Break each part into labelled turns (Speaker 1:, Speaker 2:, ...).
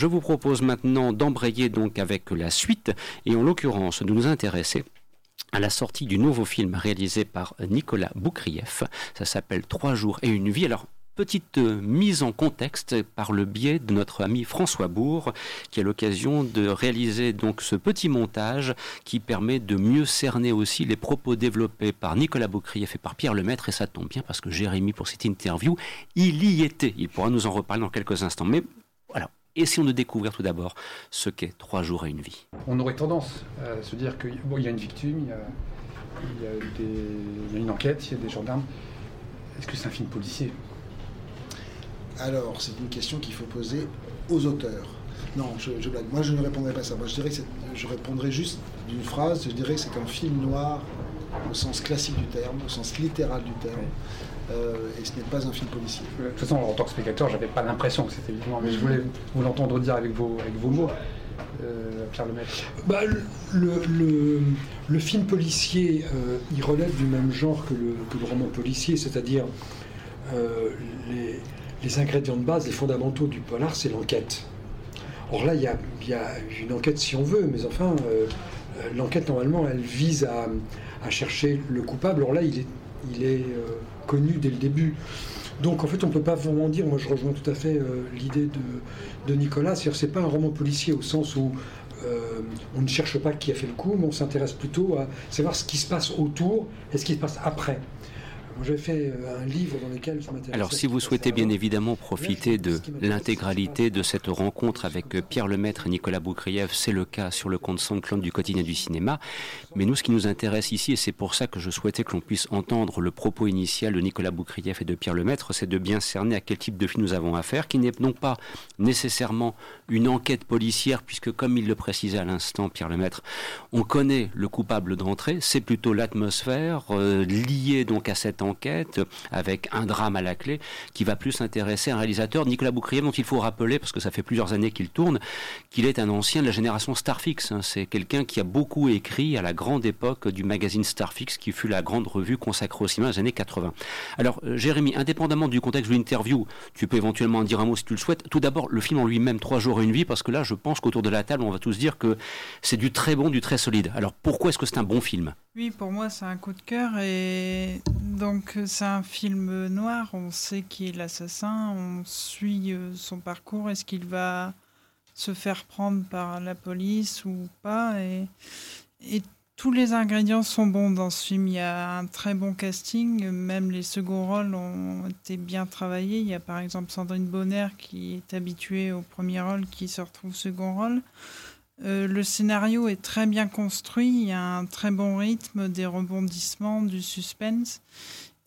Speaker 1: Je vous propose maintenant d'embrayer donc avec la suite et en l'occurrence de nous intéresser à la sortie du nouveau film réalisé par Nicolas Boukrieff. Ça s'appelle Trois jours et une vie. Alors, petite euh, mise en contexte par le biais de notre ami François Bourg, qui a l'occasion de réaliser donc ce petit montage qui permet de mieux cerner aussi les propos développés par Nicolas Boukrieff et par Pierre Lemaître. Et ça tombe bien parce que Jérémy, pour cette interview, il y était. Il pourra nous en reparler dans quelques instants. Mais Essayons de découvrir tout d'abord ce qu'est Trois jours et une vie.
Speaker 2: On aurait tendance à se dire qu'il y a une victime, il y a, une enquête, il y a des gendarmes. Est-ce que c'est un film policier?
Speaker 3: Alors, c'est une question qu'il faut poser aux auteurs. Non, je, blague. Moi, je ne répondrai pas à ça. Moi, je, dirais je répondrai juste d'une phrase. Je dirais que c'est un film noir au sens classique du terme, au sens littéral du terme. Euh, et ce n'est pas un film policier.
Speaker 2: De toute façon, en tant que spectateur, j'avais pas l'impression que c'était évident, mais je voulais vous l'entendre dire avec vos, avec vos mots. Euh, Pierre Lemaitre
Speaker 4: bah, le, le, film policier, euh, il relève du même genre que le, que le roman policier, c'est-à-dire les, les, ingrédients de base, les fondamentaux du polar, c'est l'enquête. Or là, il y a, y a, une enquête si on veut, mais enfin, l'enquête, normalement, elle vise à, à, chercher le coupable. Or là, il est, il est dès le début. Donc en fait, on ne peut pas vraiment dire, moi je rejoins tout à fait euh, l'idée de, de, Nicolas, c'est-à-dire c'est pas un roman policier au sens où euh, on ne cherche pas qui a fait le coup, mais on s'intéresse plutôt à savoir ce qui se passe autour et ce qui se passe après. J'ai fait euh, un livre dans lequel
Speaker 1: je m'intéresse. Alors, si vous souhaitez bien évidemment profiter de l'intégralité de cette rencontre avec euh, Pierre Lemaître et Nicolas Boukrieff, c'est le cas sur le compte SoundCloud du quotidien du cinéma. Mais nous, ce qui nous intéresse ici, et c'est pour ça que je souhaitais que l'on puisse entendre le propos initial de Nicolas Boukrieff et de Pierre Lemaître, c'est de bien cerner à quel type de film nous avons affaire, qui n'est non pas nécessairement une enquête policière, puisque comme il le précisait à l'instant, Pierre Lemaître, on connaît le coupable d'entrée, c'est plutôt l'atmosphère euh, liée donc à cette enquête enquête avec un drame à la clé qui va plus intéresser un réalisateur, Nicolas Boucrier, dont il faut rappeler, parce que ça fait plusieurs années qu'il tourne, qu'il est un ancien de la génération Starfix. Hein. C'est quelqu'un qui a beaucoup écrit à la grande époque du magazine Starfix, qui fut la grande revue consacrée au cinéma des années 80. Alors, euh, Jérémy, indépendamment du contexte de l'interview, tu peux éventuellement en dire un mot si tu le souhaites. Tout d'abord, le film en lui-même, Trois jours et une vie, parce que là, je pense qu'autour de la table, on va tous dire que c'est du très bon, du très solide. Alors, pourquoi est-ce que c'est un bon film?
Speaker 5: Oui, pour moi, c'est un coup de cœur et donc donc c'est un film noir, on sait qui est l'assassin, on suit euh, son parcours, est-ce qu'il va se faire prendre par la police ou pas et, tous les ingrédients sont bons dans ce film. Il y a un très bon casting, même les seconds rôles ont été bien travaillés. Il y a par exemple Sandrine Bonner qui est habituée au premier rôle qui se retrouve second rôle. Euh, le scénario est très bien construit, il y a un très bon rythme, des rebondissements, du suspense.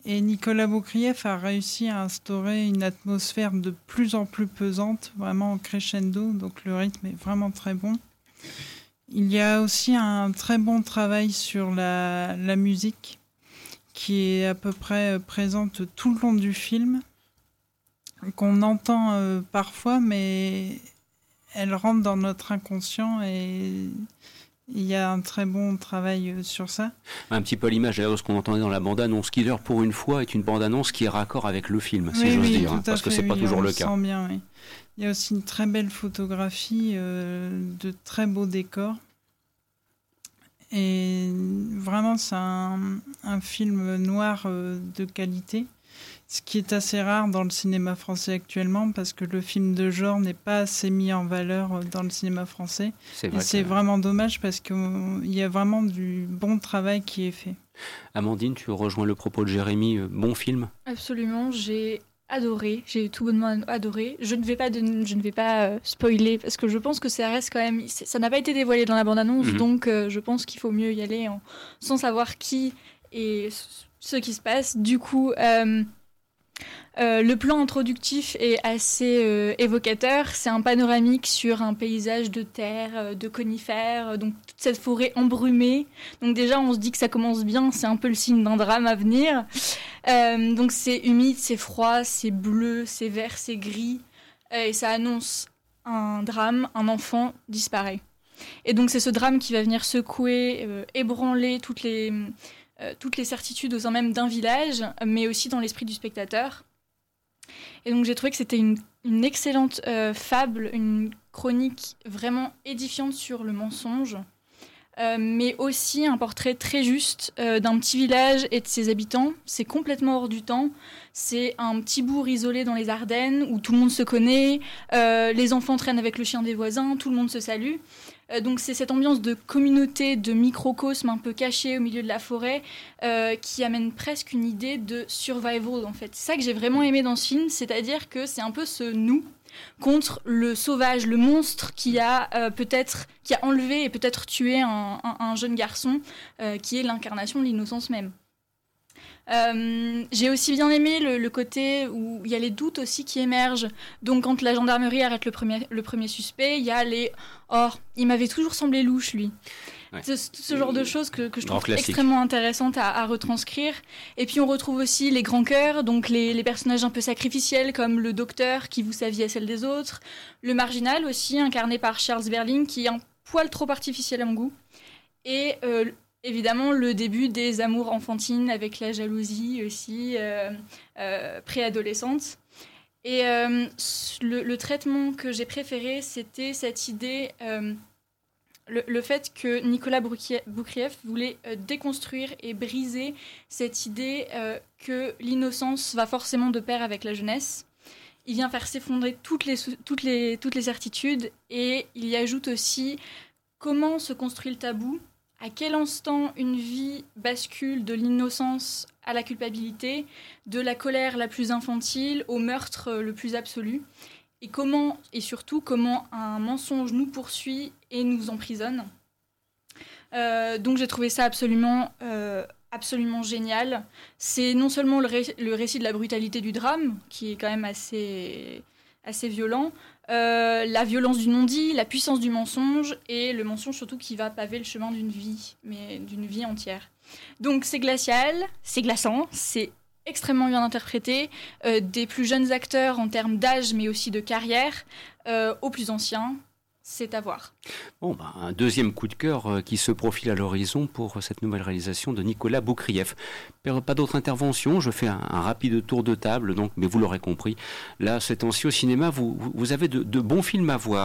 Speaker 5: Et Nicolas Boukrieff a réussi à instaurer une atmosphère de plus en plus pesante, vraiment crescendo, donc le rythme est vraiment très bon. Il y a aussi un très bon travail sur la, musique, qui est à peu près présente tout le long du film, qu'on entend euh, parfois, mais elle rentre dans notre inconscient et il y a un très bon travail euh, sur ça.
Speaker 1: Un petit peu l'image d'ailleurs de ce qu'on entendait dans la bande-annonce. Killer pour une fois est une bande-annonce qui est raccord avec le film, si j'ose dire, hein, parce que c'est pas toujours le cas.
Speaker 5: Bien, il y a aussi une très belle photographie, euh, de très beaux décors. Et vraiment, c'est un, film noir euh, de qualité ce qui est assez rare dans le cinéma français actuellement parce que le film de genre n'est pas assez mis en valeur dans le cinéma français. C'est vraiment dommage parce qu'il y a vraiment du bon travail qui est fait.
Speaker 1: Amandine, tu rejoins le propos de Jérémy, euh, bon film?
Speaker 6: Absolument, j'ai adoré, j'ai tout bonnement adoré. Je ne vais pas, je ne vais pas euh, spoiler parce que je pense que ça reste quand même, ça n'a pas été dévoilé dans la bande-annonce, mhm. donc euh, je pense qu'il faut mieux y aller sans savoir qui et ce qui se passe. Du coup, euh, le plan introductif est assez euh, évocateur. C'est un panoramique sur un paysage de terre, euh, de conifères, donc toute cette forêt embrumée. Donc déjà, on se dit que ça commence bien. C'est un peu le signe d'un drame à venir. donc c'est humide, c'est froid, c'est bleu, c'est vert, c'est gris, et ça annonce un drame. Un enfant disparaît. Et donc c'est ce drame qui va venir secouer, ébranler toutes les toutes les certitudes au sein même d'un village, mais aussi dans l'esprit du spectateur. Et donc j'ai trouvé que c'était une, excellente fable, une chronique vraiment édifiante sur le mensonge. mais aussi un portrait très juste d'un petit village et de ses habitants. C'est complètement hors du temps. C'est un petit bourg isolé dans les Ardennes où tout le monde se connaît, euh, les enfants traînent avec le chien des voisins, tout le monde se salue. Euh, donc c'est cette ambiance de communauté, de microcosme un peu caché au milieu de la forêt euh, qui amène presque une idée de survival en fait. C'est ça que j'ai vraiment aimé dans ce film, c'est-à-dire que c'est un peu ce nous contre le sauvage, le monstre qui a peut-être qui a enlevé et peut-être tué un jeune garçon qui est l'incarnation de l'innocence même. Euh, j'ai aussi bien aimé le, côté où il y a les doutes aussi qui émergent. Donc quand la gendarmerie arrête le premier, le premier suspect, il y a les « Oh, il m'avait toujours semblé louche, lui Ce, genre de choses que, je trouve extrêmement intéressantes à, retranscrire. Et puis on retrouve aussi les grands cœurs, donc les, personnages un peu sacrificiels comme le docteur qui voue sa vie à celle des autres, le marginal aussi, incarné par Charles Berling, qui est un poil trop artificiel à mon goût, et euh, évidemment le début des amours enfantines avec la jalousie aussi euh, euh, préadolescente. Et euh, le, traitement que j'ai préféré, c'était cette idée, le, fait que Nicolas Boukrieff voulait déconstruire et briser cette idée que l'innocence va forcément de pair avec la jeunesse. Il vient faire s'effondrer toutes les, toutes, les, toutes les certitudes et il y ajoute aussi comment se construit le tabou à quel instant une vie bascule de l'innocence à la culpabilité, de la colère la plus infantile au meurtre le plus absolu, et comment, et surtout, comment un mensonge nous poursuit et nous emprisonne? Euh, donc j'ai trouvé ça absolument, euh, absolument génial. C'est non seulement le, le, récit de la brutalité du drame, qui est quand même assez, assez violent, euh, la violence du non-dit, la puissance du mensonge et le mensonge surtout qui va paver le chemin d'une vie, mais d'une vie entière. Donc c'est glacial, c'est glaçant, c'est extrêmement bien interprété, euh, des plus jeunes acteurs en termes d'âge mais aussi de carrière, euh, aux plus anciens, c'est à voir.
Speaker 1: Bon, bah, un deuxième coup de cœur euh, qui se profile à l'horizon pour cette nouvelle réalisation de Nicolas Boukrieff. Pas d'autres interventions, je fais un, rapide tour de table, donc, mais vous l'aurez compris, là, temps au cinéma, vous, avez de bons films à voir.